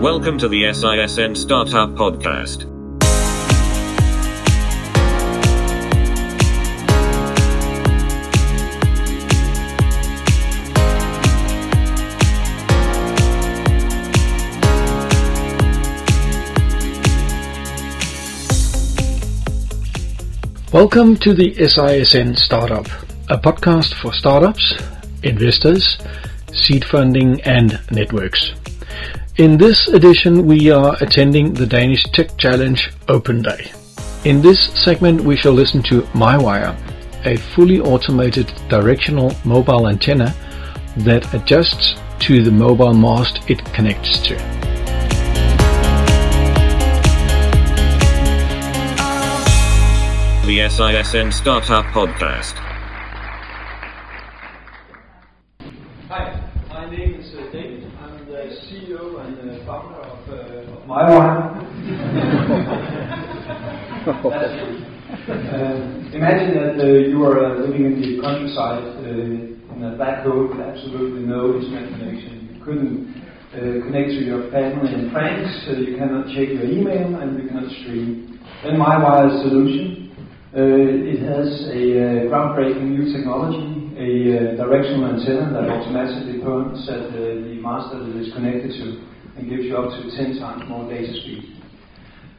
Welcome to the SISN Startup Podcast. Welcome to the SISN Startup, a podcast for startups, investors, seed funding, and networks. In this edition, we are attending the Danish Tech Challenge Open Day. In this segment, we shall listen to MiWire, a fully automated directional mobile antenna that adjusts to the mobile mast it connects to. The SISN Startup Podcast. Hi, my name is uh, David. I'm the CEO founder of, uh, of. That's it. Uh, imagine that uh, you are uh, living in the countryside uh, in a back hole with absolutely no internet connection. You couldn't uh, connect to your family and friends, so you cannot check your email and you cannot stream. Then MiWire's solution uh, it has a groundbreaking new technology, a directional antenna that automatically points at the master that is connected to and gives you up to 10 times more data speed.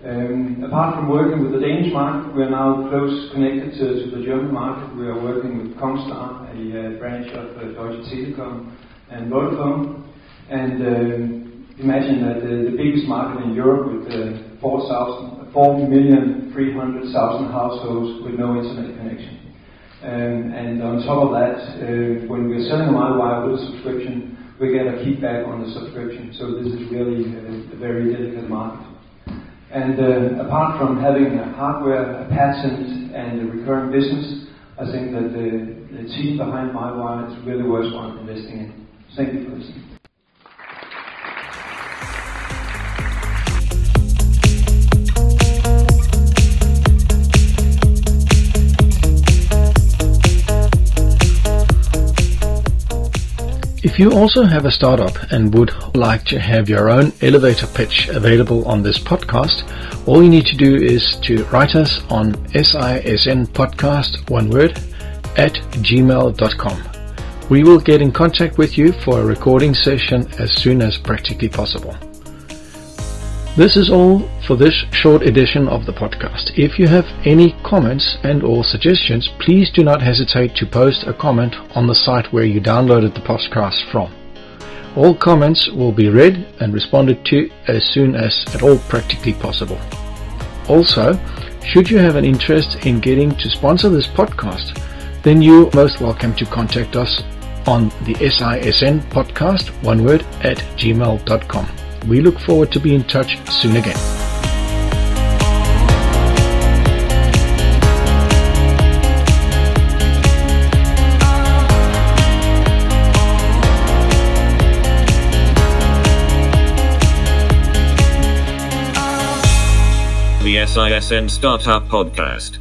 Um, apart from working with the Danish market, we are now close connected to, to the German market. We are working with Congstar, a uh, branch of uh, Deutsche Telekom and Vodafone. And um, imagine that the, biggest market in Europe with uh, 4,000 4,300,000 households with no internet connection. Um, and on top of that, uh, when we're selling a MiWire with a subscription, we get a kickback on the subscription. So this is really a, a very delicate market. And uh, apart from having a hardware, a patent, and a recurring business, I think that the, the team behind MiWire is really worthwhile investing in. Thank you for listening. If you also have a startup and would like to have your own elevator pitch available on this podcast, all you need to do is to write us on sisnpodcast, one word, at gmail.com. We will get in contact with you for a recording session as soon as practically possible. This is all for this short edition of the podcast. If you have any comments and or suggestions, please do not hesitate to post a comment on the site where you downloaded the podcast from. All comments will be read and responded to as soon as at all practically possible. Also, should you have an interest in getting to sponsor this podcast, then you're most welcome to contact us on the SISN podcast, one word, at gmail.com. We look forward to be in touch soon again. The SISN Startup Podcast.